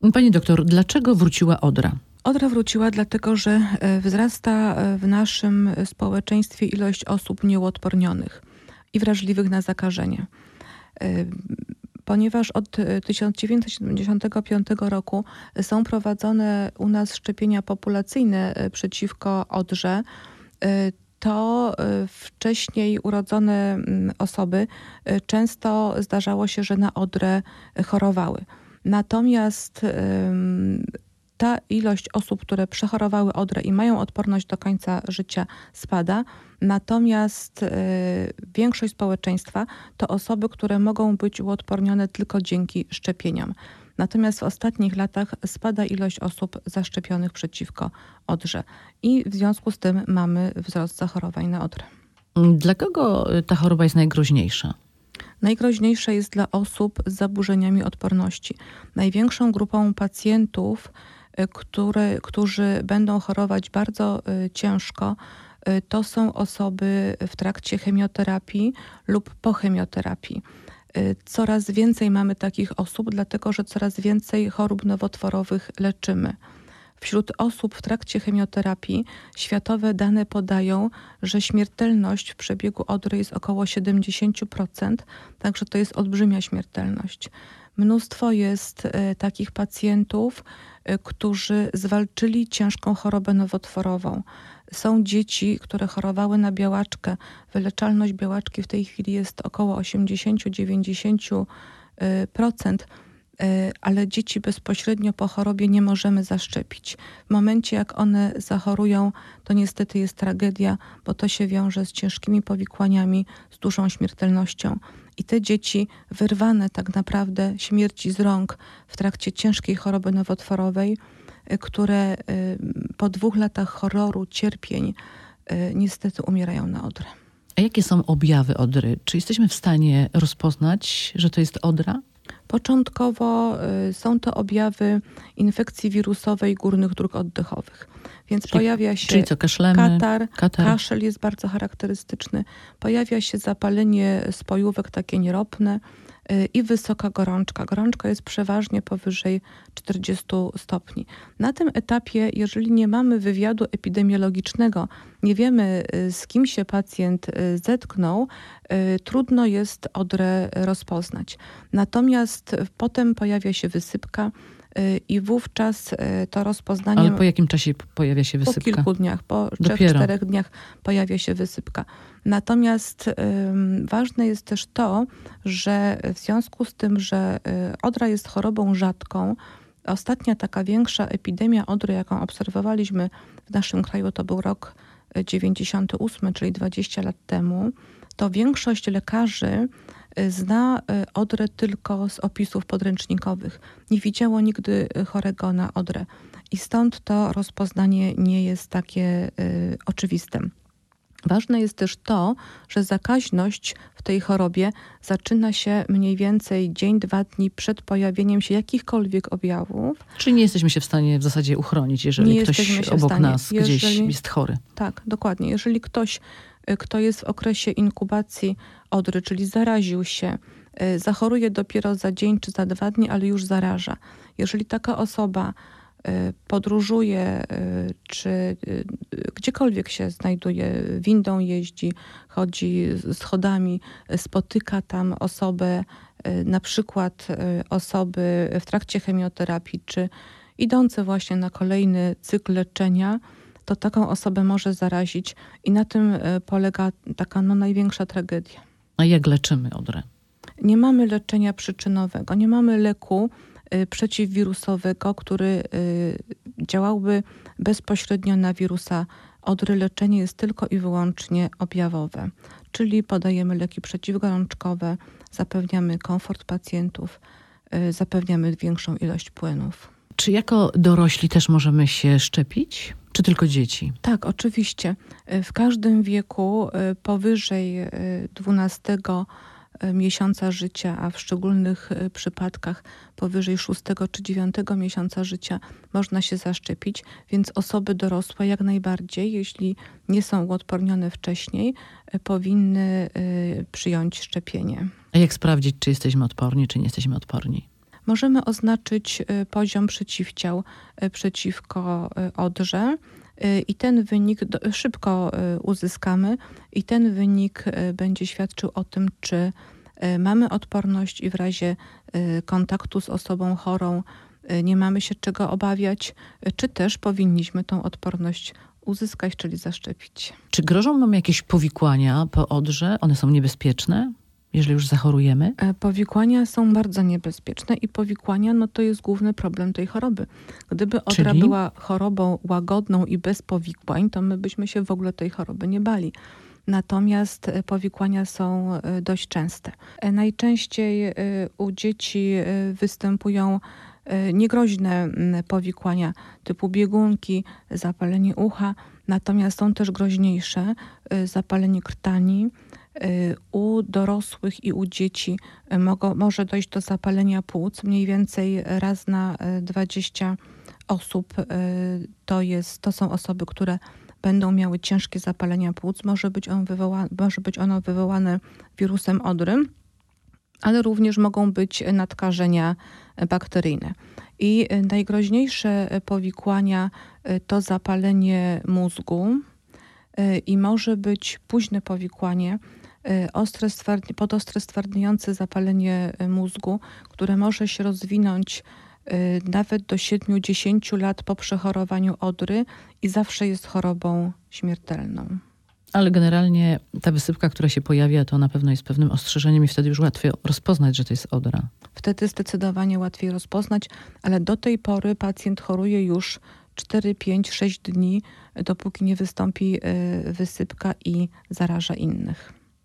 Pani doktor, dlaczego wróciła odra? Odra wróciła dlatego, że e, wzrasta e, w naszym społeczeństwie ilość osób nieodpornionych i wrażliwych na zakażenie. E, ponieważ od 1975 roku są prowadzone u nas szczepienia populacyjne przeciwko odrze, to wcześniej urodzone mm, osoby często zdarzało się, że na odrę chorowały. Natomiast ta ilość osób, które przechorowały odrę i mają odporność do końca życia spada, natomiast y, większość społeczeństwa to osoby, które mogą być uodpornione tylko dzięki szczepieniom. Natomiast w ostatnich latach spada ilość osób zaszczepionych przeciwko odrze i w związku z tym mamy wzrost zachorowań na odrę. Dla kogo ta choroba jest najgroźniejsza? Najgroźniejsze jest dla osób z zaburzeniami odporności. Największą grupą pacjentów Y, które, którzy będą chorować bardzo y, ciężko, y, to są osoby w trakcie chemioterapii lub po chemioterapii. Coraz więcej mamy takich osób, dlatego że coraz więcej chorób nowotworowych leczymy. Wśród osób w trakcie chemioterapii światowe dane podają, że śmiertelność w przebiegu odry jest około 70%, także to jest olbrzymia śmiertelność. Mnóstwo jest e, takich pacjentów, e, którzy zwalczyli ciężką chorobę nowotworową. Są dzieci, które chorowały na białaczkę. Wyleczalność białaczki w tej chwili jest około 80-90%, e, ale dzieci bezpośrednio po chorobie nie możemy zaszczepić. W momencie, jak one zachorują, to niestety jest tragedia, bo to się wiąże z ciężkimi powikłaniami, z dużą śmiertelnością. I te dzieci wyrwane tak naprawdę śmierci z rąk w trakcie ciężkiej choroby nowotworowej, y, które y, po dwóch latach horroru, cierpień, niestety umierają na odrę. A jakie są objawy odry? Czy jesteśmy w stanie rozpoznać, że to jest odra? Początkowo są to objawy infekcji wirusowej górnych dróg oddechowych. Więc czyli, pojawia się czyli co, kaszlemy, katar, katar, kaszel jest bardzo charakterystyczny. Pojawia się zapalenie spojówek takie nieropne y, i wysoka gorączka. Gorączka jest przeważnie powyżej 40 stopni. Na tym etapie, jeżeli nie mamy wywiadu epidemiologicznego, nie wiemy y, z kim się pacjent y, zetknął, trudno jest odrę rozpoznać. Natomiast potem pojawia się wysypka, i wówczas y, to rozpoznanie... Ale po jakim czasie pojawia się wysypka? Po kilku dniach, po trzech, czterech dniach pojawia się wysypka. Natomiast ważne jest też to, że w związku z tym, że y, odra jest chorobą rzadką, ostatnia taka większa epidemia odry, jaką obserwowaliśmy w naszym kraju, to był rok 98, czyli 20 lat temu, to większość lekarzy zna e, odrę tylko z opisów podręcznikowych. Nie widziało nigdy e, chorego na odrę. I stąd to rozpoznanie nie jest takie y, oczywiste. Ważne jest też to, że zakaźność w tej chorobie zaczyna się mniej więcej dzień, dwa dni przed pojawieniem się jakichkolwiek objawów. Czyli nie jesteśmy się w stanie w zasadzie uchronić, jeżeli nie ktoś obok nas jeżeli, gdzieś jest chory. Tak, dokładnie. Jeżeli ktoś Y, kto jest w okresie inkubacji odry, czyli zaraził się, y, zachoruje dopiero za dzień czy za dwa dni, ale już zaraża. Jeżeli taka osoba y, podróżuje, czy gdziekolwiek się znajduje, windą jeździ, chodzi schodami, spotyka tam osobę, na przykład osoby w trakcie chemioterapii, czy idące właśnie na kolejny cykl leczenia, to taką osobę może zarazić i na tym e, polega taka no, największa tragedia. A jak leczymy odrę? Nie mamy leczenia przyczynowego, nie mamy leku y, przeciwwirusowego, który y, działałby bezpośrednio na wirusa odry. Leczenie jest tylko i wyłącznie objawowe, czyli podajemy leki przeciwgorączkowe, zapewniamy komfort pacjentów, zapewniamy większą ilość płynów. Czy jako dorośli też możemy się szczepić? Czy tylko dzieci? Tak, oczywiście. W każdym wieku e, powyżej 12 e, miesiąca życia, a w szczególnych e, przypadkach powyżej 6 czy 9 miesiąca życia można się zaszczepić, więc osoby dorosłe jak najbardziej, jeśli nie są uodpornione wcześniej, powinny przyjąć szczepienie. A jak sprawdzić, czy jesteśmy odporni, czy nie jesteśmy odporni? Możemy oznaczyć y, poziom przeciwciał y, przeciwko y, odrze i ten wynik szybko uzyskamy i ten wynik będzie świadczył o tym, czy mamy odporność i w razie kontaktu z osobą chorą nie mamy się czego obawiać, czy też powinniśmy tą odporność uzyskać, czyli zaszczepić. Czy grożą nam jakieś powikłania po odrze? One są niebezpieczne, jeżeli już zachorujemy? E, Powikłania są bardzo niebezpieczne i powikłania no to jest główny problem tej choroby. Gdyby odra Czyli? była chorobą łagodną i bez powikłań, to my byśmy się w ogóle tej choroby nie bali. Natomiast e, powikłania są e, dość częste. Najczęściej u dzieci występują niegroźne powikłania typu biegunki, zapalenie ucha, natomiast są też groźniejsze zapalenie krtani. Y, U dorosłych i u dzieci y, mogą, może dojść do zapalenia płuc. Mniej więcej raz na y, 20 osób y, to, jest, to są osoby, które będą miały ciężkie zapalenia płuc. Może być, on wywoła, może być ono wywołane wirusem odry, ale również mogą być nadkażenia bakteryjne. I najgroźniejsze powikłania to zapalenie mózgu i może być późne powikłanie, ostre stwardni- podostre stwardniające zapalenie y, mózgu, które może się rozwinąć y, nawet do 7-10 lat po przechorowaniu odry i zawsze jest chorobą śmiertelną. Ale generalnie ta wysypka, która się pojawia, to na pewno jest pewnym ostrzeżeniem i wtedy już łatwiej rozpoznać, że to jest odra. Wtedy zdecydowanie łatwiej rozpoznać, ale do tej pory pacjent choruje już 4, 5, 6 dni, dopóki nie wystąpi y, wysypka i zaraża innych.